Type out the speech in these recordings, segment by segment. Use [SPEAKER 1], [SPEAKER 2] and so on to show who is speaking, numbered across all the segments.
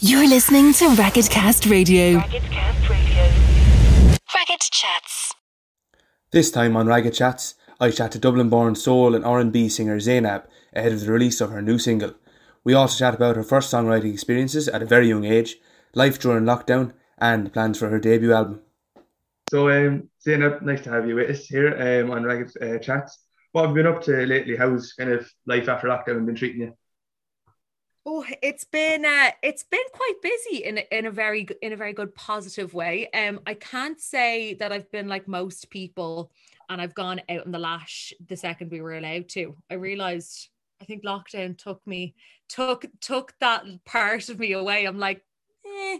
[SPEAKER 1] You're listening to Ragged Cast Radio.
[SPEAKER 2] Ragged Radio.
[SPEAKER 1] Ragged Chats.
[SPEAKER 3] This time on Ragged Chats, I chat to Dublin-born soul and R&B singer Zainab ahead of the release of her new single. We also chat about her first songwriting experiences at a very young age, life during lockdown, and plans for her debut album. So, um, Zainab, nice to have you with us here um, on Ragged uh, Chats. What have you been up to lately? How's kind of life after lockdown been treating you?
[SPEAKER 4] Oh, it's been uh, it's been quite busy in in a very in a very good positive way. Um, I can't say that I've been like most people, and I've gone out in the lash the second we were allowed to. I realized I think lockdown took me took took that part of me away. I'm like, eh,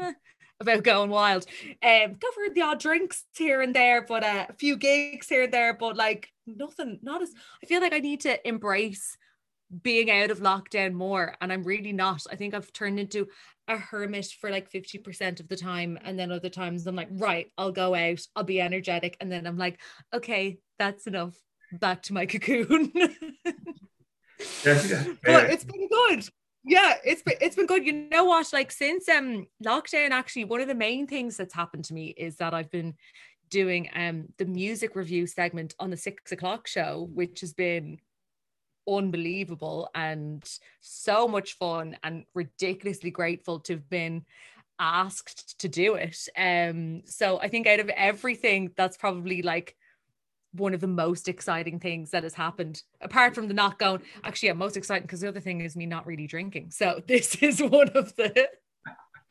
[SPEAKER 4] eh, about going wild. Um, covered the odd drinks here and there, but uh, a few gigs here and there, but like nothing. Not as I feel like I need to embrace being out of lockdown more and I'm really not. I think I've turned into a hermit for like 50% of the time and then other times I'm like right, I'll go out, I'll be energetic and then I'm like okay, that's enough. Back to my cocoon.
[SPEAKER 3] Yeah, yeah.
[SPEAKER 4] but it's been good. Yeah, it's been it's been good. You know what? Like since um lockdown, actually, one of the main things that's happened to me is that I've been doing um the music review segment on the six o'clock show, which has been unbelievable and so much fun and ridiculously grateful to have been asked to do it. Um, so I think out of everything, that's probably like one of the most exciting things that has happened, apart from the not going. Actually, yeah, most exciting because the other thing is me not really drinking. So this is one of the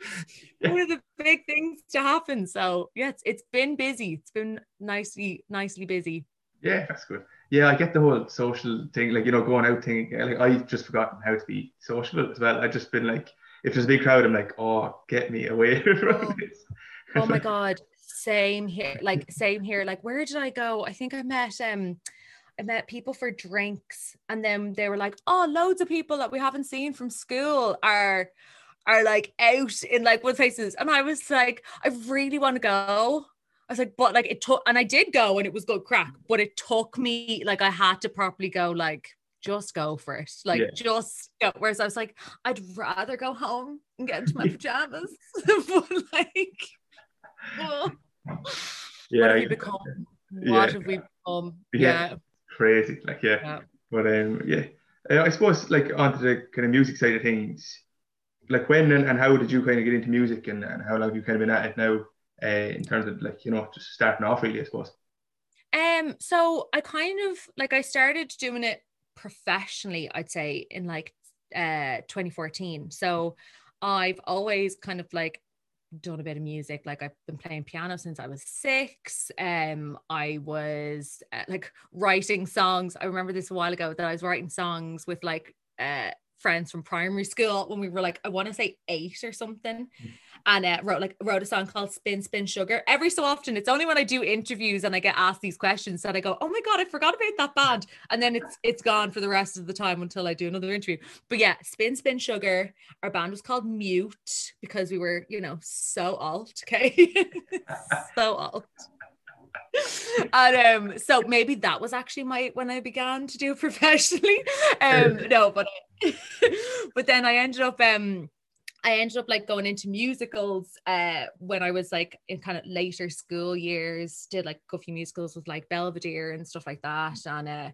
[SPEAKER 4] one of the big things to happen. So yeah, it's, it's been busy. It's been nicely, nicely busy.
[SPEAKER 3] Yeah, that's good. Yeah, I get the whole social thing, like you know, going out thing. Like I've just forgotten how to be sociable as well. I've just been like, if there's a big crowd, I'm like, oh, get me away from
[SPEAKER 4] oh.
[SPEAKER 3] this.
[SPEAKER 4] oh my god, same here. Like same here. Like where did I go? I think I met um. I met people for drinks, and then they were like, "Oh, loads of people that we haven't seen from school are are like out in like what places," and I was like, "I really want to go." I was like, but like it took, and I did go and it was good crack, but it took me, like, I had to properly go, like, just go for it. Like,
[SPEAKER 3] Yeah.
[SPEAKER 4] just go. Whereas I was like, I'd rather go home and get into my pajamas. but like, oh,
[SPEAKER 3] yeah,
[SPEAKER 4] what have we become?
[SPEAKER 3] Yeah.
[SPEAKER 4] What have we become?
[SPEAKER 3] Yeah.
[SPEAKER 4] Yeah.
[SPEAKER 3] crazy. Like yeah, but um, yeah. Uh, I suppose like onto the kind of music side of things. Like when and, and how did you kind of get into music and, and how long have you kind of been at it now? Uh, in terms of like you know just starting off really, I suppose.
[SPEAKER 4] Um, so I kind of like I started doing it professionally, I'd say, in like uh 2014. So I've always kind of like done a bit of music. Like I've been playing piano since I was six. Um, I was uh, like writing songs. I remember this a while ago that I was writing songs with like uh friends from primary school when we were like I want to say eight or something and uh, wrote like wrote a song called Spin Spin Sugar. Every so often, it's only when I do interviews and I get asked these questions that I go, "Oh my god, I forgot about that band," and then it's it's gone for the rest of the time until I do another interview. But yeah, Spin Spin Sugar. Our band was called Mute because we were, you know, so alt. Okay, so alt. and um, so maybe that was actually my when I began to do it professionally. Um, no, but but then I ended up um I ended up like going into musicals uh when I was like in kind of later school years, did like a few musicals with like Belvedere and stuff like that. And uh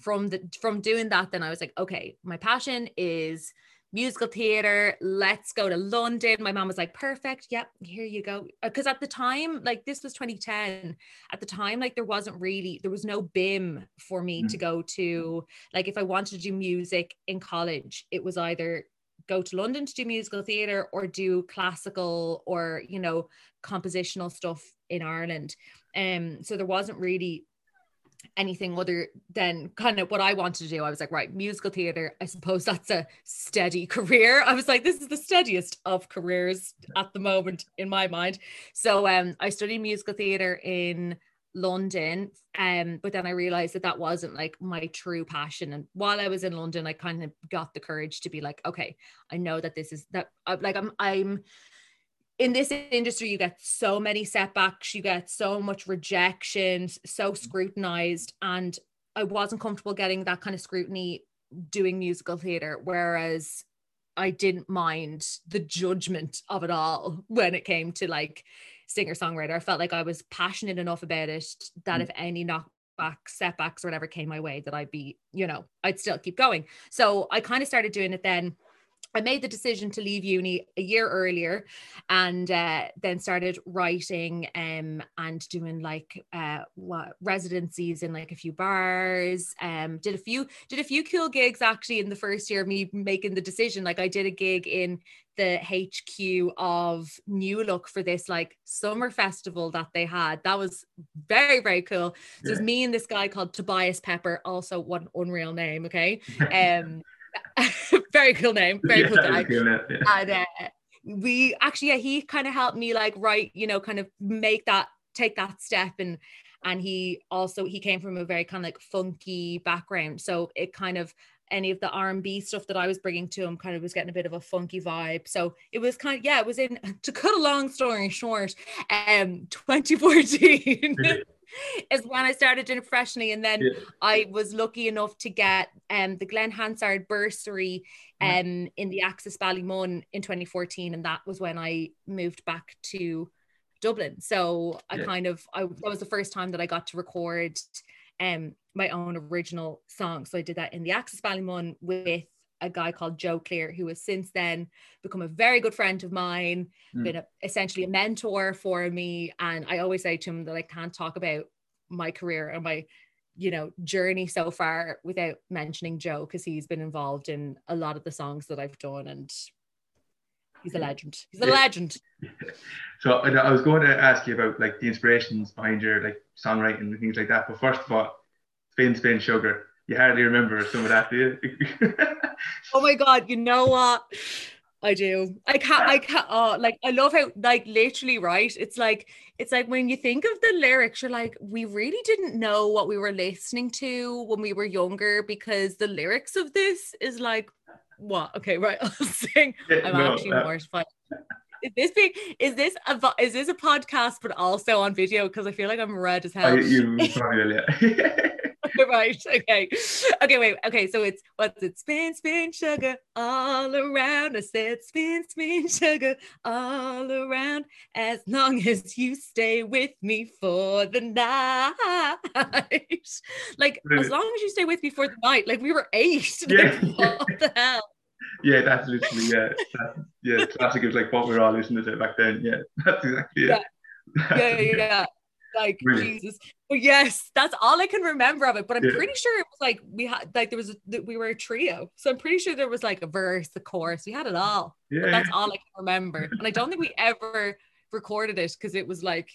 [SPEAKER 4] from the from doing that, then I was like, okay, my passion is musical theater. Let's go to London. My mom was like, perfect. Yep, here you go. Because at the time, like this was 2010. At the time, like there wasn't really, there was no BIMM for me to go to. Like if I wanted to do music in college, it was either go to London to do musical theatre or do classical or, you know, compositional stuff in Ireland. Um, so there wasn't really anything other than kind of what I wanted to do. I was like, right, musical theater. I suppose that's a steady career. I was like, this is the steadiest of careers at the moment in my mind. So um, I studied musical theater in London, um, but then I realized that that wasn't like my true passion. And while I was in London, I kind of got the courage to be like, okay, I know that this is that. uh, Like I'm, I'm in this industry you get so many setbacks you get so much rejection so scrutinized and i wasn't comfortable getting that kind of scrutiny doing musical theater whereas I didn't mind the judgment of it all when it came to like singer songwriter. I felt like I was passionate enough about it that
[SPEAKER 3] Mm.
[SPEAKER 4] if any knockbacks, setbacks, or whatever came my way, that I'd be, you know, I'd still keep going. So I kind of started doing it then. I made the decision to leave uni a year earlier and uh, then started writing um, and doing like uh, what residencies in like a few bars. Um, did a few did a few cool gigs actually in the first year of me making the decision. Like I did a gig in the HQ of New Look for this like summer festival that they had. That was very very cool. So it was me and this guy called Tobias Pepper. Also, what an unreal name. Okay. Um, very cool name. Very cool guy.
[SPEAKER 3] cool, yeah, yeah.
[SPEAKER 4] and uh, we actually yeah he kind of helped me like write you know kind of make that take that step. And and he also he came from a very kind of like funky background. So it kind of any of the R&B stuff that I was bringing to him kind of was getting a bit of a funky vibe. So it was kind of yeah it was in to cut a long story short um 2014 is when I started doing it professionally and then
[SPEAKER 3] Yeah.
[SPEAKER 4] I was lucky enough to get um the Glen Hansard bursary um in the Axis Ballymun in 2014 and that was when I moved back to Dublin so I
[SPEAKER 3] Yeah.
[SPEAKER 4] kind of I that was the first time that I got to record um my own original song so I did that in the Axis Ballymun with a guy called Joe Clear who has since then become a very good friend of mine
[SPEAKER 3] Mm.
[SPEAKER 4] been a, essentially a mentor for me and I always say to him that I can't talk about my career and my you know journey so far without mentioning Joe because he's been involved in a lot of the songs that I've done and he's a legend he's a
[SPEAKER 3] Yeah.
[SPEAKER 4] legend
[SPEAKER 3] So I was going to ask you about like the inspirations behind your like songwriting and things like that. But first of all, Spin Spin Sugar. You hardly remember some of that, do you?
[SPEAKER 4] oh my god you know what I do I can't I can't oh like I love how like literally right it's like it's like when you think of the lyrics you're like we really didn't know what we were listening to when we were younger because the lyrics of this is like what okay right I'll sing I'm
[SPEAKER 3] No,
[SPEAKER 4] actually
[SPEAKER 3] uh,
[SPEAKER 4] mortified. Is this being is this a is this a podcast but also on video because I feel like I'm red as
[SPEAKER 3] I,
[SPEAKER 4] hell.
[SPEAKER 3] you probably will, yeah.
[SPEAKER 4] right. Okay. Okay. Wait. Okay. So it's what's it? Spin, spin, sugar all around. I said, spin, spin, sugar all around. As long as you stay with me for the night. like as long as you stay with me for the night. Like we were eight.
[SPEAKER 3] Yeah.
[SPEAKER 4] Like, what the hell?
[SPEAKER 3] yeah, that's literally yeah, that's, yeah. Classic. Was like what we were all listening to back then. Yeah, that's exactly it.
[SPEAKER 4] yeah, yeah, yeah. Like
[SPEAKER 3] Brilliant.
[SPEAKER 4] Jesus. But yes, that's all I can remember of it. But I'm
[SPEAKER 3] Yeah.
[SPEAKER 4] pretty sure it was like we had like there was a, we were a trio. So I'm pretty sure there was like a verse, the chorus. We had it all. But
[SPEAKER 3] yeah,
[SPEAKER 4] that's all I can remember. And I don't think we ever recorded it because it was like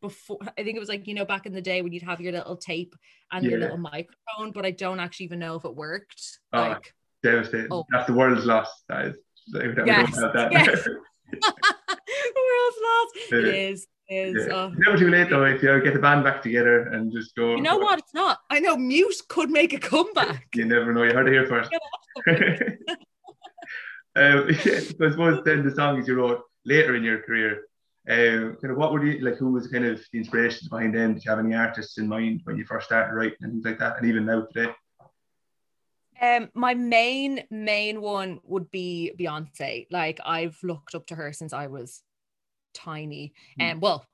[SPEAKER 4] before I think it was like, you know, back in the day when you'd have your little tape and your little microphone, but I don't actually even know if it worked.
[SPEAKER 3] Oh,
[SPEAKER 4] Like
[SPEAKER 3] devastating.
[SPEAKER 4] Oh.
[SPEAKER 3] That's the world's lost. That is. That we
[SPEAKER 4] Yes,
[SPEAKER 3] don't have that.
[SPEAKER 4] yes. world's lost. It
[SPEAKER 3] Yeah.
[SPEAKER 4] is. It is.
[SPEAKER 3] Yeah.
[SPEAKER 4] Oh.
[SPEAKER 3] Never too late though. If you get the band back together and just go.
[SPEAKER 4] You know what? It's not. I know mute could make a comeback.
[SPEAKER 3] You never know. You heard it here first.
[SPEAKER 4] Yeah,
[SPEAKER 3] um, yeah, so I suppose then the songs you wrote later in your career, um, kind of what were you like? Who was kind of the inspirations behind them? Did you have any artists in mind when you first started writing and things like that? And even now today,
[SPEAKER 4] Um, my main main one would be Beyonce. Like I've looked up to her since I was tiny. And um, well,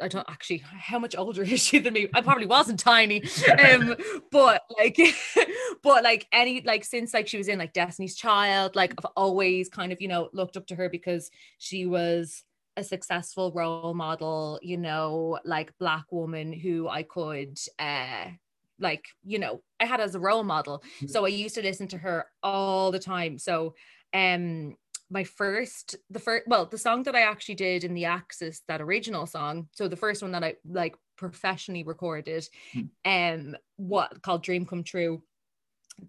[SPEAKER 4] I don't actually how much older is she than me? I probably wasn't tiny. Um, but like but like any like since like she was in like Destiny's Child, like I've always kind of, you know, looked up to her because she was a successful role model, you know, like black woman who I could uh like, you know, I had as a role model. So I used to listen to her all the time. So um my first the first well the song that I actually did in the Axis that original song so the first one that I like professionally recorded um what called Dream Come True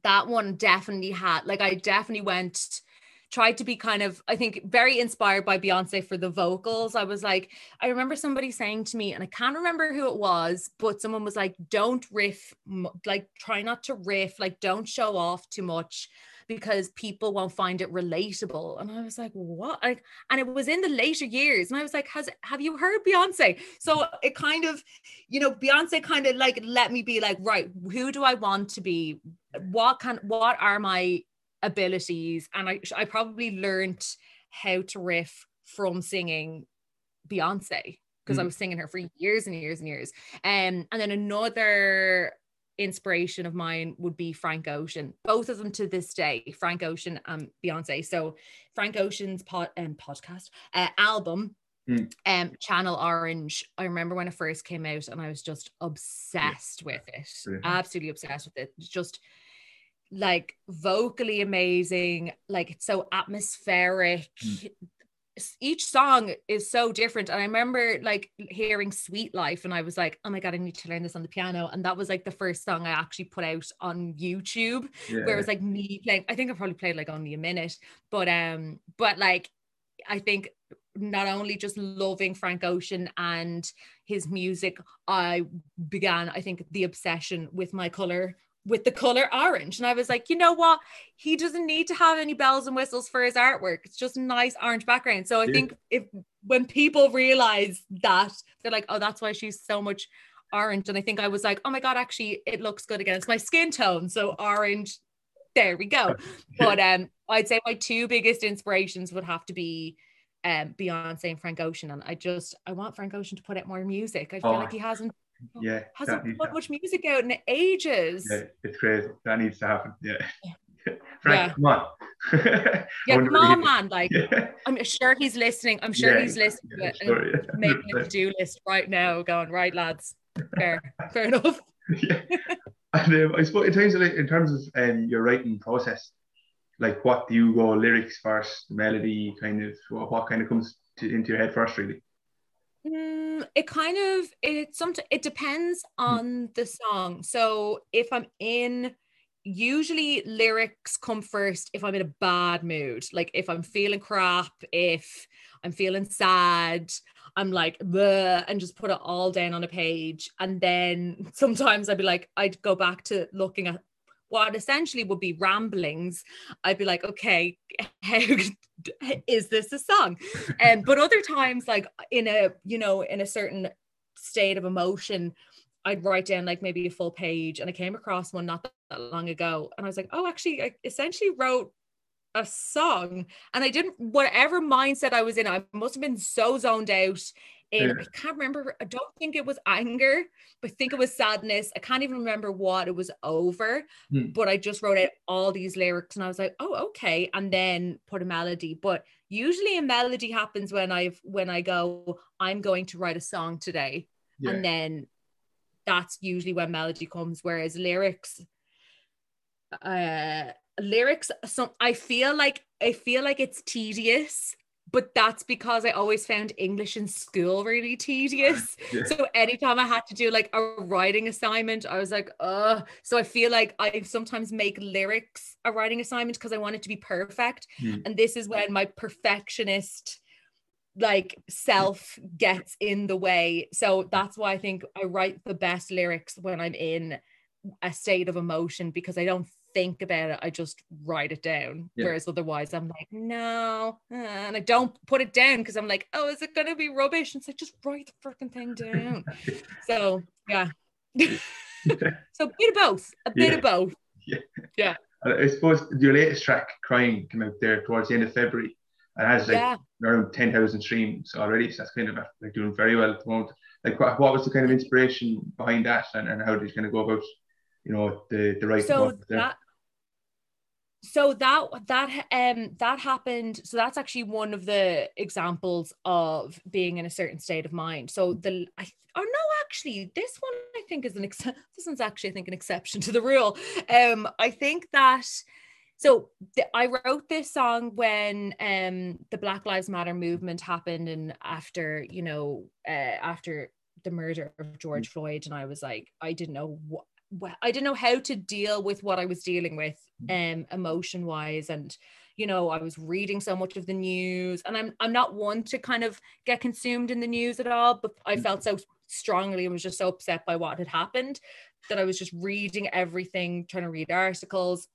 [SPEAKER 4] that one definitely had like I definitely went tried to be kind of I think very inspired by Beyonce for the vocals I was like I remember somebody saying to me and I can't remember who it was but someone was like don't riff like try not to riff like don't show off too much because people won't find it relatable. And I was like, what? Like, and it was in the later years. And I was like, has have you heard Beyonce? So it kind of, you know, Beyonce kind of like let me be like, right, who do I want to be? What can what are my abilities and I I probably learned how to riff from singing Beyonce because I
[SPEAKER 3] Mm.
[SPEAKER 4] was singing her for years and years and years. Um, and then another inspiration of mine would be Frank Ocean. Both of them to this day, Frank Ocean and Beyonce. So Frank Ocean's pod, um, podcast uh, album.
[SPEAKER 3] Mm.
[SPEAKER 4] Um, Channel Orange. I remember when it first came out, and I was just obsessed with it.
[SPEAKER 3] Brilliant.
[SPEAKER 4] Absolutely obsessed with it. Just like vocally amazing. Like it's so atmospheric.
[SPEAKER 3] Mm.
[SPEAKER 4] Each song is so different. And I remember like hearing Sweet Life, and I was like, oh my God, I need to learn this on the piano. And that was like the first song I actually put out on YouTube
[SPEAKER 3] Yeah.
[SPEAKER 4] where it was like me playing i think i probably played like only a minute but um but like i think not only just loving frank ocean and his music i began i think the obsession with my color with the color orange. And i was like you know what? He doesn't need to have any bells and whistles for his artwork. It's just a nice orange background. So i
[SPEAKER 3] Yeah.
[SPEAKER 4] think if when people realize that they're like oh that's why she's so much orange. And i think i was like oh my god actually it looks good against my skin tone. So orange there we go. But um i'd say my two biggest inspirations would have to be um beyonce and frank ocean. And i just i want frank ocean to put out more music. I feel
[SPEAKER 3] Oh,
[SPEAKER 4] like he hasn't
[SPEAKER 3] yeah,
[SPEAKER 4] hasn't put
[SPEAKER 3] to-
[SPEAKER 4] much music out in ages
[SPEAKER 3] yeah, it's crazy. That needs to happen. Yeah.
[SPEAKER 4] Yeah.
[SPEAKER 3] Frank, come on.
[SPEAKER 4] Yeah come on man like
[SPEAKER 3] Yeah.
[SPEAKER 4] i'm sure he's listening i'm sure
[SPEAKER 3] Yeah,
[SPEAKER 4] he's listening to
[SPEAKER 3] yeah,
[SPEAKER 4] it and
[SPEAKER 3] sure, yeah.
[SPEAKER 4] making a to-do list right now going right lads fair fair enough
[SPEAKER 3] yeah. And um, I suppose in terms of like, in terms of um, your writing process, like what do you go lyrics first, melody, kind of what, what kind of comes to, into your head first, really?
[SPEAKER 4] Mm, it kind of it sometimes it depends on the song. So if I'm in usually lyrics come first if I'm in a bad mood. Like if I'm feeling crap, if I'm feeling sad, I'm like "Bleh," and just put it all down on a page. And then sometimes I'd be like, I'd go back to looking at what essentially would be ramblings. I'd be like, okay, how is this a song? And um, but other times, like in a you know in a certain state of emotion, I'd write down like maybe a full page. And I came across one not that long ago, and I was like, oh, actually, I essentially wrote a song, and I didn't whatever mindset I was in. I must have been so zoned out. In,
[SPEAKER 3] Yeah.
[SPEAKER 4] I can't remember. I don't think it was anger, but I think it was sadness. I can't even remember what it was over
[SPEAKER 3] Hmm.
[SPEAKER 4] but I just wrote out all these lyrics and I was like, oh, okay. And then put a melody. But usually a melody happens when I've when I go, I'm going to write a song today.
[SPEAKER 3] Yeah.
[SPEAKER 4] And then that's usually when melody comes. Whereas lyrics, uh lyrics, some I feel like I feel like it's tedious. But that's because I always found English in school really tedious.
[SPEAKER 3] Yeah.
[SPEAKER 4] So anytime I had to do like a writing assignment, I was like, uh. So I feel like I sometimes make lyrics a writing assignment because I want it to be perfect.
[SPEAKER 3] Hmm.
[SPEAKER 4] And this is when my perfectionist like self gets in the way. So that's why I think I write the best lyrics when I'm in a state of emotion because I don't think about it. I just write it down.
[SPEAKER 3] Yeah.
[SPEAKER 4] Whereas otherwise I'm like, no. And I don't put it down because I'm like, oh, is it gonna be rubbish? And it's like, just write the freaking thing down. so yeah. so a bit of both. A bit
[SPEAKER 3] Yeah.
[SPEAKER 4] of both.
[SPEAKER 3] Yeah. yeah. I suppose your latest track, Crying, came out there towards the end of February and has like
[SPEAKER 4] yeah.
[SPEAKER 3] around 10,000 streams already. So that's kind of like doing very well at the moment. Like, what, what was the kind of inspiration behind that and, and how did you kind of go about, you know, the, the right.
[SPEAKER 4] so
[SPEAKER 3] of it there?
[SPEAKER 4] that so that that um that happened so that's actually one of the examples of being in a certain state of mind so the I or no actually this one I think is an ex- this one's actually I think an exception to the rule um I think that so th- I wrote this song when um the Black Lives Matter movement happened and after you know uh, after the murder of George Floyd and I was like I didn't know what wh- I didn't know how to deal with what I was dealing with um emotion wise and you know I was reading so much of the news and I'm I'm not one to kind of get consumed in the news at all but I felt so strongly and was just so upset by what had happened that I was just reading everything trying to read articles.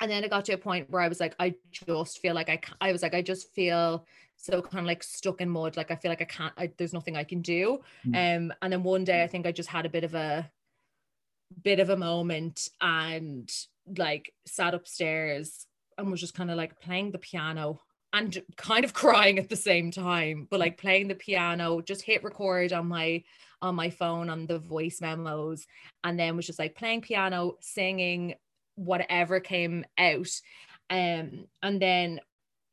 [SPEAKER 4] And then it got to a point where I was like I just feel like I I was like I just feel so kind of like stuck in mud. Like I feel like I can't I, there's nothing I can do. Um and then one day I think I just had a bit of a bit of a moment and like sat upstairs and was just kind of like playing the piano and kind of crying at the same time but like playing the piano just hit record on my on my phone on the voice memos and then was just like playing piano singing whatever came out. Um and then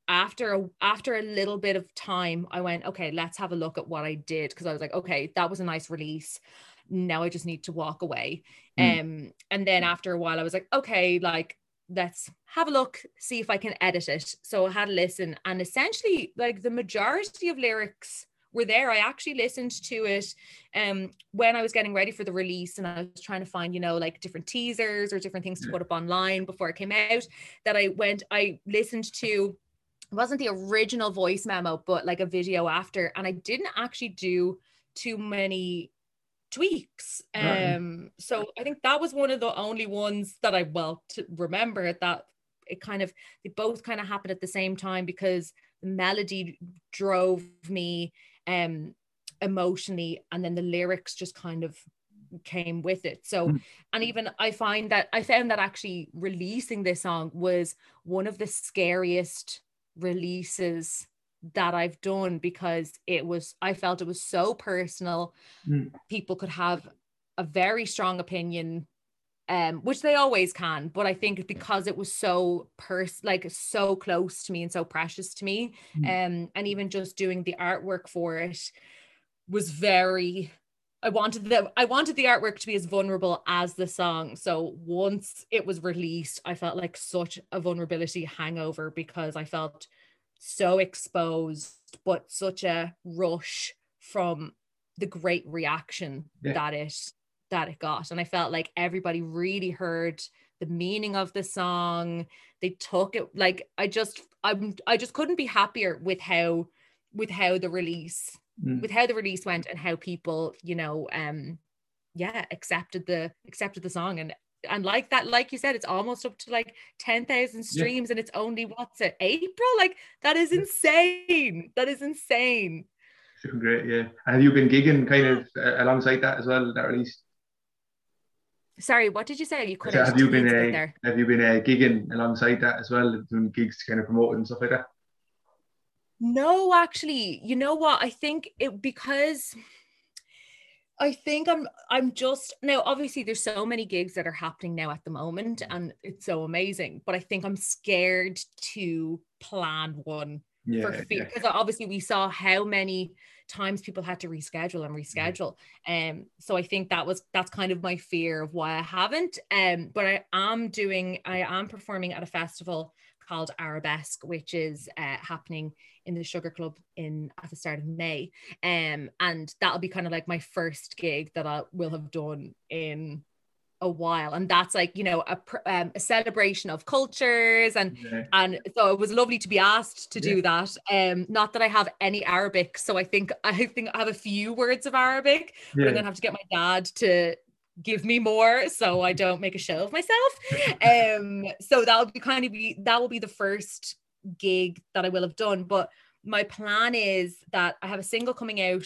[SPEAKER 4] after a, after a little bit of time i went okay let's have a look at what i did because i was like okay that was a nice release now i just need to walk away.
[SPEAKER 3] Mm.
[SPEAKER 4] um and then after a while i was like okay like let's have a look see if i can edit it. So i had a listen and essentially like the majority of lyrics were there. I actually listened to it um when i was getting ready for the release and i was trying to find you know like different teasers or different things to put up online before it came out that i went i listened to it wasn't the original voice memo but like a video after and i didn't actually do too many tweaks
[SPEAKER 3] Right.
[SPEAKER 4] um so i think that was one of the only ones that i well to remember that it kind of they both kind of happened at the same time because the melody drove me um emotionally and then the lyrics just kind of came with it so
[SPEAKER 3] Mm.
[SPEAKER 4] and even i find that i found that actually releasing this song was one of the scariest releases that I've done because it was I felt it was so personal.
[SPEAKER 3] Mm.
[SPEAKER 4] People could have a very strong opinion um which they always can but I think because it was so pers like so close to me and so precious to me um and even just doing the artwork for it was very I wanted the I wanted the artwork to be as vulnerable as the song. So once it was released, I felt like such a vulnerability hangover because I felt so exposed, but such a rush from the great reaction
[SPEAKER 3] Yeah.
[SPEAKER 4] that it that it got. And I felt like everybody really heard the meaning of the song. They took it like I just I'm I just couldn't be happier with how with how the release
[SPEAKER 3] Mm.
[SPEAKER 4] with how the release went and how people you know um yeah accepted the accepted the song and and like that like you said it's almost up to like 10,000 streams and it's only what's it April like that is insane that is insane
[SPEAKER 3] Doing Great, yeah. And have you been gigging kind of uh, alongside that as well? That release.
[SPEAKER 4] sorry what did you say you could
[SPEAKER 3] So have you been
[SPEAKER 4] uh, there
[SPEAKER 3] have you been uh, gigging alongside that as well, doing gigs, to kind of promote and stuff like that?
[SPEAKER 4] No, actually, you know what? I think it because I think I'm I'm just now obviously there's so many gigs that are happening now at the moment and it's so amazing, but I think I'm scared to plan one
[SPEAKER 3] Yeah,
[SPEAKER 4] for
[SPEAKER 3] yeah.
[SPEAKER 4] because obviously we saw how many times people had to reschedule and
[SPEAKER 3] Mm-hmm.
[SPEAKER 4] reschedule um so i think that was that's kind of my fear of why i haven't um but i am doing i am performing at a festival called arabesque which is uh, happening in the sugar club in at the start of may. Um and that'll be kind of like my first gig that i will have done in a while. And that's like you know a, um, a celebration of cultures and
[SPEAKER 3] Yeah.
[SPEAKER 4] and so it was lovely to be asked to do that. Um not that i have any arabic so i think i think i have a few words of arabic but i'm gonna have to get my dad to give me more so i don't make a show of myself um so that'll be kind of be that will be the first gig that i will have done but my plan is that i have a single coming out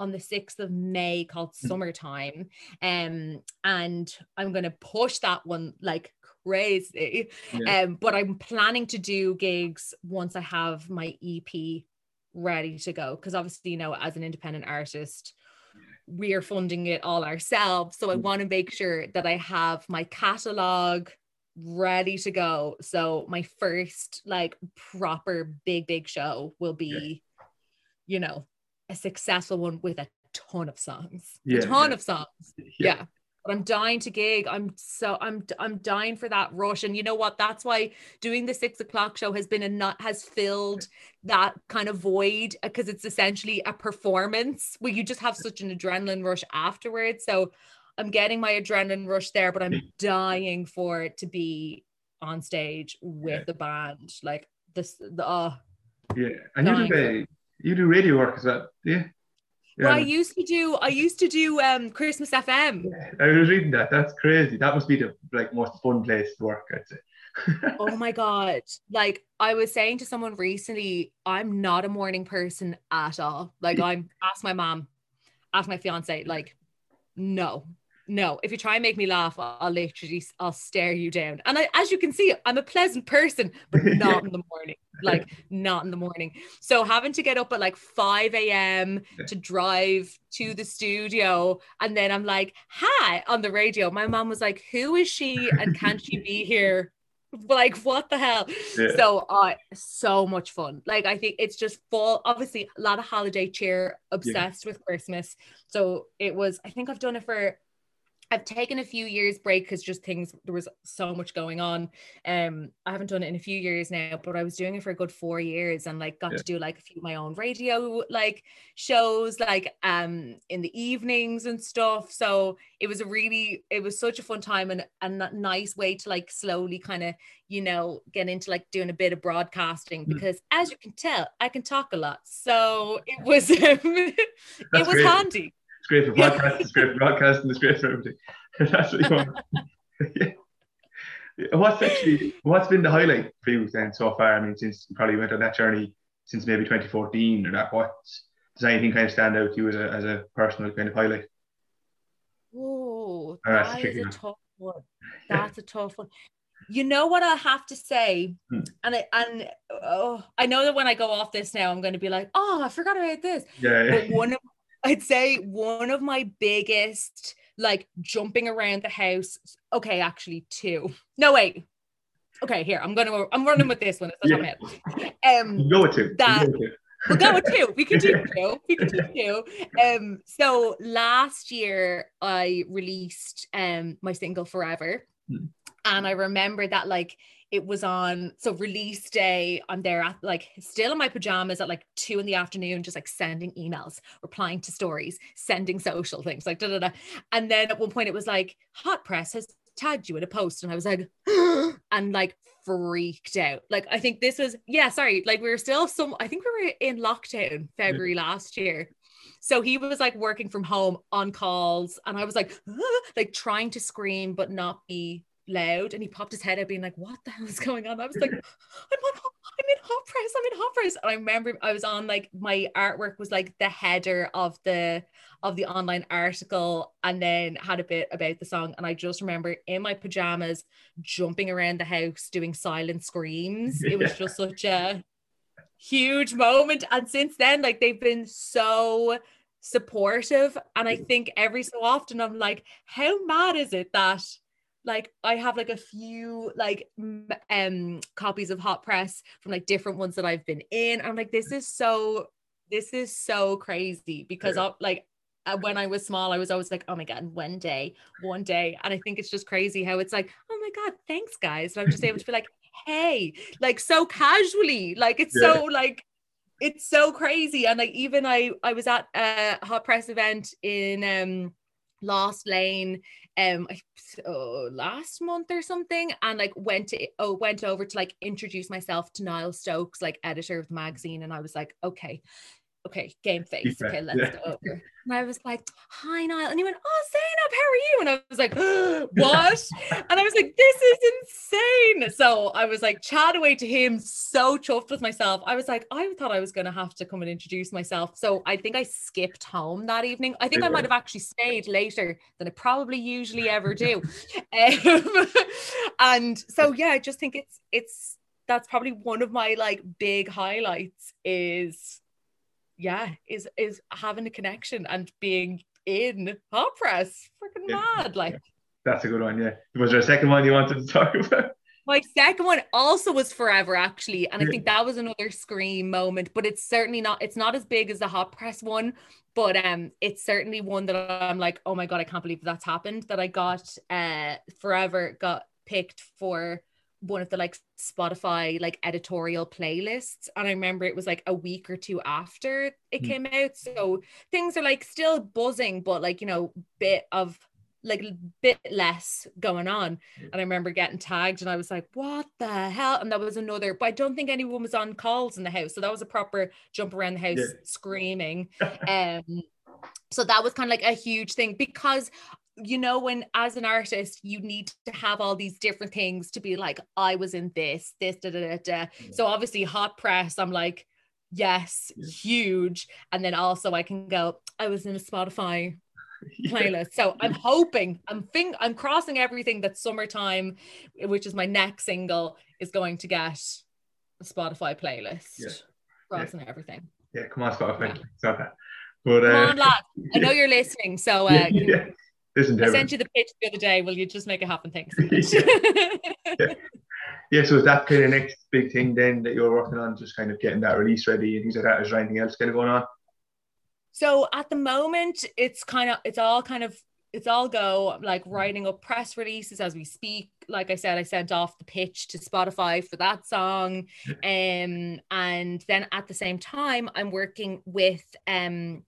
[SPEAKER 4] on the 6th of May called
[SPEAKER 3] Mm.
[SPEAKER 4] Summertime. Um, and I'm gonna push that one like crazy.
[SPEAKER 3] Yeah.
[SPEAKER 4] Um, but I'm planning to do gigs once I have my EP ready to go. Because obviously, you know, as an independent artist, we are funding it all ourselves. So I
[SPEAKER 3] Mm.
[SPEAKER 4] want to make sure that I have my catalog ready to go. So my first like proper big, big show will be, you know, a successful one with a ton of songs.
[SPEAKER 3] Yeah,
[SPEAKER 4] a ton
[SPEAKER 3] yeah.
[SPEAKER 4] of songs yeah but i'm dying to gig i'm so i'm i'm dying for that rush and you know what that's why doing the six o'clock show has been a nut has filled that kind of void because it's essentially a performance where you just have such an adrenaline rush afterwards so i'm getting my adrenaline rush there but i'm dying for it to be on stage with
[SPEAKER 3] Yeah.
[SPEAKER 4] the band like this the oh
[SPEAKER 3] Yeah. And you do uh, you do radio work is that yeah. Yeah.
[SPEAKER 4] well, I used to do I used to do um Christmas FM
[SPEAKER 3] I was reading that. That's crazy. That must be the like most fun place to work, I'd say.
[SPEAKER 4] oh my god like i was saying to someone recently i'm not a morning person at all like i'm ask my mom ask my fiance like no no, if you try and make me laugh, I'll, I'll literally I'll stare you down. And I, as you can see, I'm a pleasant person, but not in the morning. Like not in the morning. So having to get up at like 5 a.m. to drive to the studio. And then I'm like, hi on the radio. My mom was like, Who is she? And can she be here? Like what the hell?
[SPEAKER 3] Yeah.
[SPEAKER 4] So uh so much fun. Like I think it's just full, obviously a lot of holiday cheer, obsessed with Christmas. So it was, I think I've done it for I've taken a few years break because just things there was so much going on. Um, I haven't done it in a few years now, but I was doing it for a good four years and like got
[SPEAKER 3] Yeah.
[SPEAKER 4] to do like a few of my own radio like shows like um in the evenings and stuff. So it was a really it was such a fun time and and a nice way to like slowly kind of you know get into like doing a bit of broadcasting
[SPEAKER 3] Mm.
[SPEAKER 4] because as you can tell I can talk a lot. So it was um, it was
[SPEAKER 3] great.
[SPEAKER 4] handy.
[SPEAKER 3] Great for podcasts, it's great for broadcasting, it's great for everything. That's what you want. yeah. What's actually what's been the highlight for you then so far? I mean, since you probably went on that journey since maybe 2014 or that, what does anything kind of stand out to you as a as a personal kind of highlight?
[SPEAKER 4] Oh,
[SPEAKER 3] that's a
[SPEAKER 4] is a tough one. That's a tough one. You know what I have to say,
[SPEAKER 3] Hmm.
[SPEAKER 4] and I and oh, I know that when I go off this now, I'm going to be like, oh, I forgot about this.
[SPEAKER 3] Yeah,
[SPEAKER 4] But
[SPEAKER 3] yeah.
[SPEAKER 4] one of I'd say one of my biggest like jumping around the house. Okay, actually two. No wait. Okay, here I'm gonna I'm running with this one. It's not
[SPEAKER 3] Yeah.
[SPEAKER 4] Um,
[SPEAKER 3] go with two.
[SPEAKER 4] that-
[SPEAKER 3] go with two.
[SPEAKER 4] we'll go with two. We can do two. We can do two. Um, so last year I released um my single Forever.
[SPEAKER 3] Hmm.
[SPEAKER 4] And I remember that like it was on so release day. I'm there at like still in my pajamas at like two in the afternoon, just like sending emails, replying to stories, sending social things, like da da da. And then at one point it was like Hot Press has tagged you in a post, and I was like, and like freaked out. Like I think this was yeah, sorry, like we were still some. I think we were in lockdown February last year. So he was like working from home on calls, and I was like, like trying to scream but not be loud. And he popped his head out, being like, "What the hell is going on?" I was like, "I'm on, I'm in hot press. I'm in hot press." And I remember I was on like my artwork was like the header of the of the online article, and then had a bit about the song. And I just remember in my pajamas jumping around the house doing silent screams. It was just such a huge moment. And since then, like they've been so supportive. And I think every so often I'm like, how mad is it that like I have like a few like um copies of Hot Press from like different ones that I've been in. I'm like, this is so this is so crazy because
[SPEAKER 3] Yeah.
[SPEAKER 4] I like uh, when I was small, I was always like, oh my God, one day, one day. And I think it's just crazy how it's like, oh my God, thanks, guys. And I'm just able to be like, hey, like so casually, like it's
[SPEAKER 3] Yeah.
[SPEAKER 4] so like, it's so crazy. And like, even I, I was at a hot press event in um Lost Lane um oh, last month or something and like went to oh went over to like introduce myself to Niall Stokes like editor of the magazine and I was like okay okay game face. okay let's
[SPEAKER 3] yeah.
[SPEAKER 4] go over. And I was like hi Niall. And he went oh Zainab how are you? And I was like what? And I was like this is insane. So I was like chat away to him so chuffed with myself. I was like I thought I was gonna have to come and introduce myself. So I think I skipped home that evening. I think I might have actually stayed later than I probably usually ever do. Um, and so yeah I just think it's it's that's probably one of my like big highlights is yeah is is having a connection and being in hot press freaking
[SPEAKER 3] Yeah.
[SPEAKER 4] mad like
[SPEAKER 3] That's a good one. Yeah. Was there a second one you wanted to talk about?
[SPEAKER 4] my second one also was forever actually and i think that was another scream moment but it's certainly not it's not as big as the hot press one but um it's certainly one that i'm like oh my god i can't believe that's happened that i got uh forever got picked for one of the like spotify like editorial playlists and i remember it was like a week or two after it
[SPEAKER 3] Hmm.
[SPEAKER 4] came out so things are like still buzzing but like you know bit of like a bit less going on and I remember getting tagged and I was like, what the hell? And that was another, but I don't think anyone was on calls in the house. So that was a proper jump around the house
[SPEAKER 3] Yeah.
[SPEAKER 4] screaming. Um, so that was kind of like a huge thing because you know when as an artist you need to have all these different things to be like I was in this this da da da da so obviously hot press I'm like yes
[SPEAKER 3] Yeah.
[SPEAKER 4] huge and then also I can go I was in a Spotify playlist. So I'm hoping, I'm think, I'm crossing everything that summertime, which is my next single, is going to get a Spotify playlist.
[SPEAKER 5] Yeah.
[SPEAKER 4] Crossing everything.
[SPEAKER 5] Yeah, come on, Spotify.
[SPEAKER 4] Yeah.
[SPEAKER 5] That. But
[SPEAKER 4] Come
[SPEAKER 5] uh,
[SPEAKER 4] on, lad. I know you're listening, so uh,
[SPEAKER 5] yeah, yeah. Listen,
[SPEAKER 4] I sent you the pitch the other day. Will you just make it happen? Thanks.
[SPEAKER 5] Yeah, so is that kind of next big thing then that you're working on, just kind of getting that release ready and things like that? Is there anything else kind of going on?
[SPEAKER 4] So at the moment, it's kind of it's all kind of it's all go like writing up press releases as we speak. Like I said, I sent off the pitch to Spotify for that song. Um, and then at the same time, I'm working with um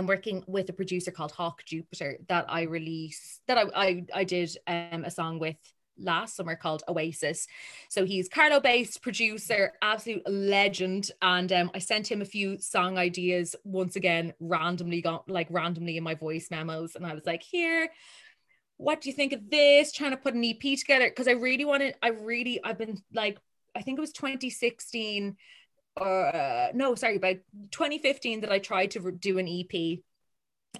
[SPEAKER 4] I'm working with a producer called Hawk Jupiter that I released that I I, I did um a song with last summer called Oasis. So he's Carlow based producer, absolute legend. And um, I sent him a few song ideas once again, randomly got like randomly in my voice memos. And I was like, here, what do you think of this? Trying to put an EP together. Cause I really wanted, I really, I've been like, I think it was 2016 or uh, no, sorry, about 2015 that I tried to re- do an EP.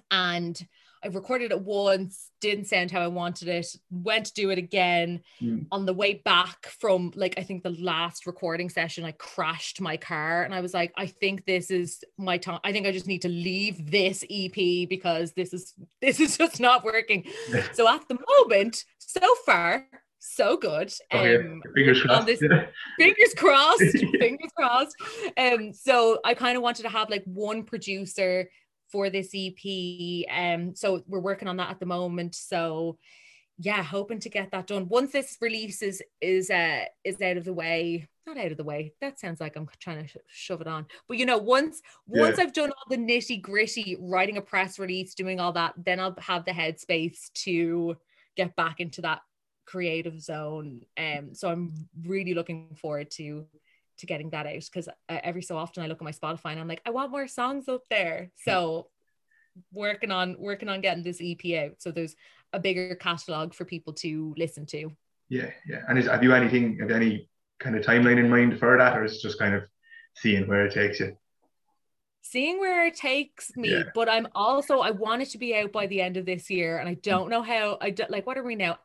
[SPEAKER 4] And I recorded it once, didn't sound how I wanted it, went to do it again.
[SPEAKER 5] Mm.
[SPEAKER 4] On the way back from like I think the last recording session, I crashed my car and I was like, I think this is my time. I think I just need to leave this EP because this is this is just not working. so at the moment, so far, so good.
[SPEAKER 5] Okay,
[SPEAKER 4] Um,
[SPEAKER 5] fingers crossed.
[SPEAKER 4] this- fingers crossed fingers crossed um so i kind of wanted to have like one producer for this ep um so we're working on that at the moment so yeah hoping to get that done once this releases is uh is out of the way not out of the way that sounds like i'm trying to sh- shove it on but you know once once
[SPEAKER 5] Yeah.
[SPEAKER 4] i've done all the nitty gritty writing a press release doing all that then i'll have the headspace to get back into that creative zone um so i'm really looking forward to to getting that out because uh, every so often i look at my spotify and i'm like i want more songs up there so working on working on getting this ep out so there's a bigger catalog for people to listen to
[SPEAKER 5] Yeah, yeah. And is, have you anything, have any kind of timeline in mind for that, or is it just kind of seeing where it takes you?
[SPEAKER 4] seeing where it takes me
[SPEAKER 5] Yeah.
[SPEAKER 4] but i'm also i want it to be out by the end of this year and i don't know how i don't like what are we now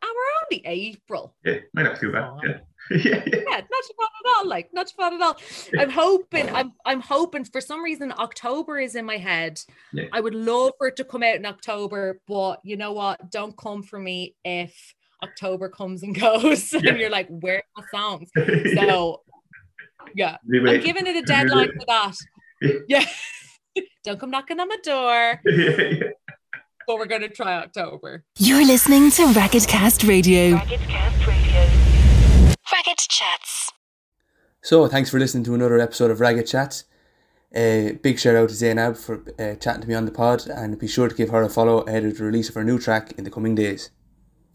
[SPEAKER 4] ah, april
[SPEAKER 5] Yeah, might not too bad. Yeah. yeah, yeah.
[SPEAKER 4] not too bad at all. Like not too bad at all. I'm hoping. I'm. I'm hoping. For some reason, October is in my head.
[SPEAKER 5] Yeah.
[SPEAKER 4] I would love for it to come out in October, but you know what? Don't come for me if October comes and goes,
[SPEAKER 5] Yeah.
[SPEAKER 4] and you're like, "Where are the songs?" So, yeah, I'm giving it a deadline for that.
[SPEAKER 5] Yeah.
[SPEAKER 4] Don't come knocking on my door. But we're gonna try October.
[SPEAKER 1] You're listening to Ragged Cast Radio.
[SPEAKER 2] Ragged Cast Radio.
[SPEAKER 1] Ragged Chats.
[SPEAKER 3] So, thanks for listening to another episode of Ragged Chats. Uh, big shout out to Zainab for uh, chatting to me on the pod, and be sure to give her a follow ahead of the release of her new track in the coming days.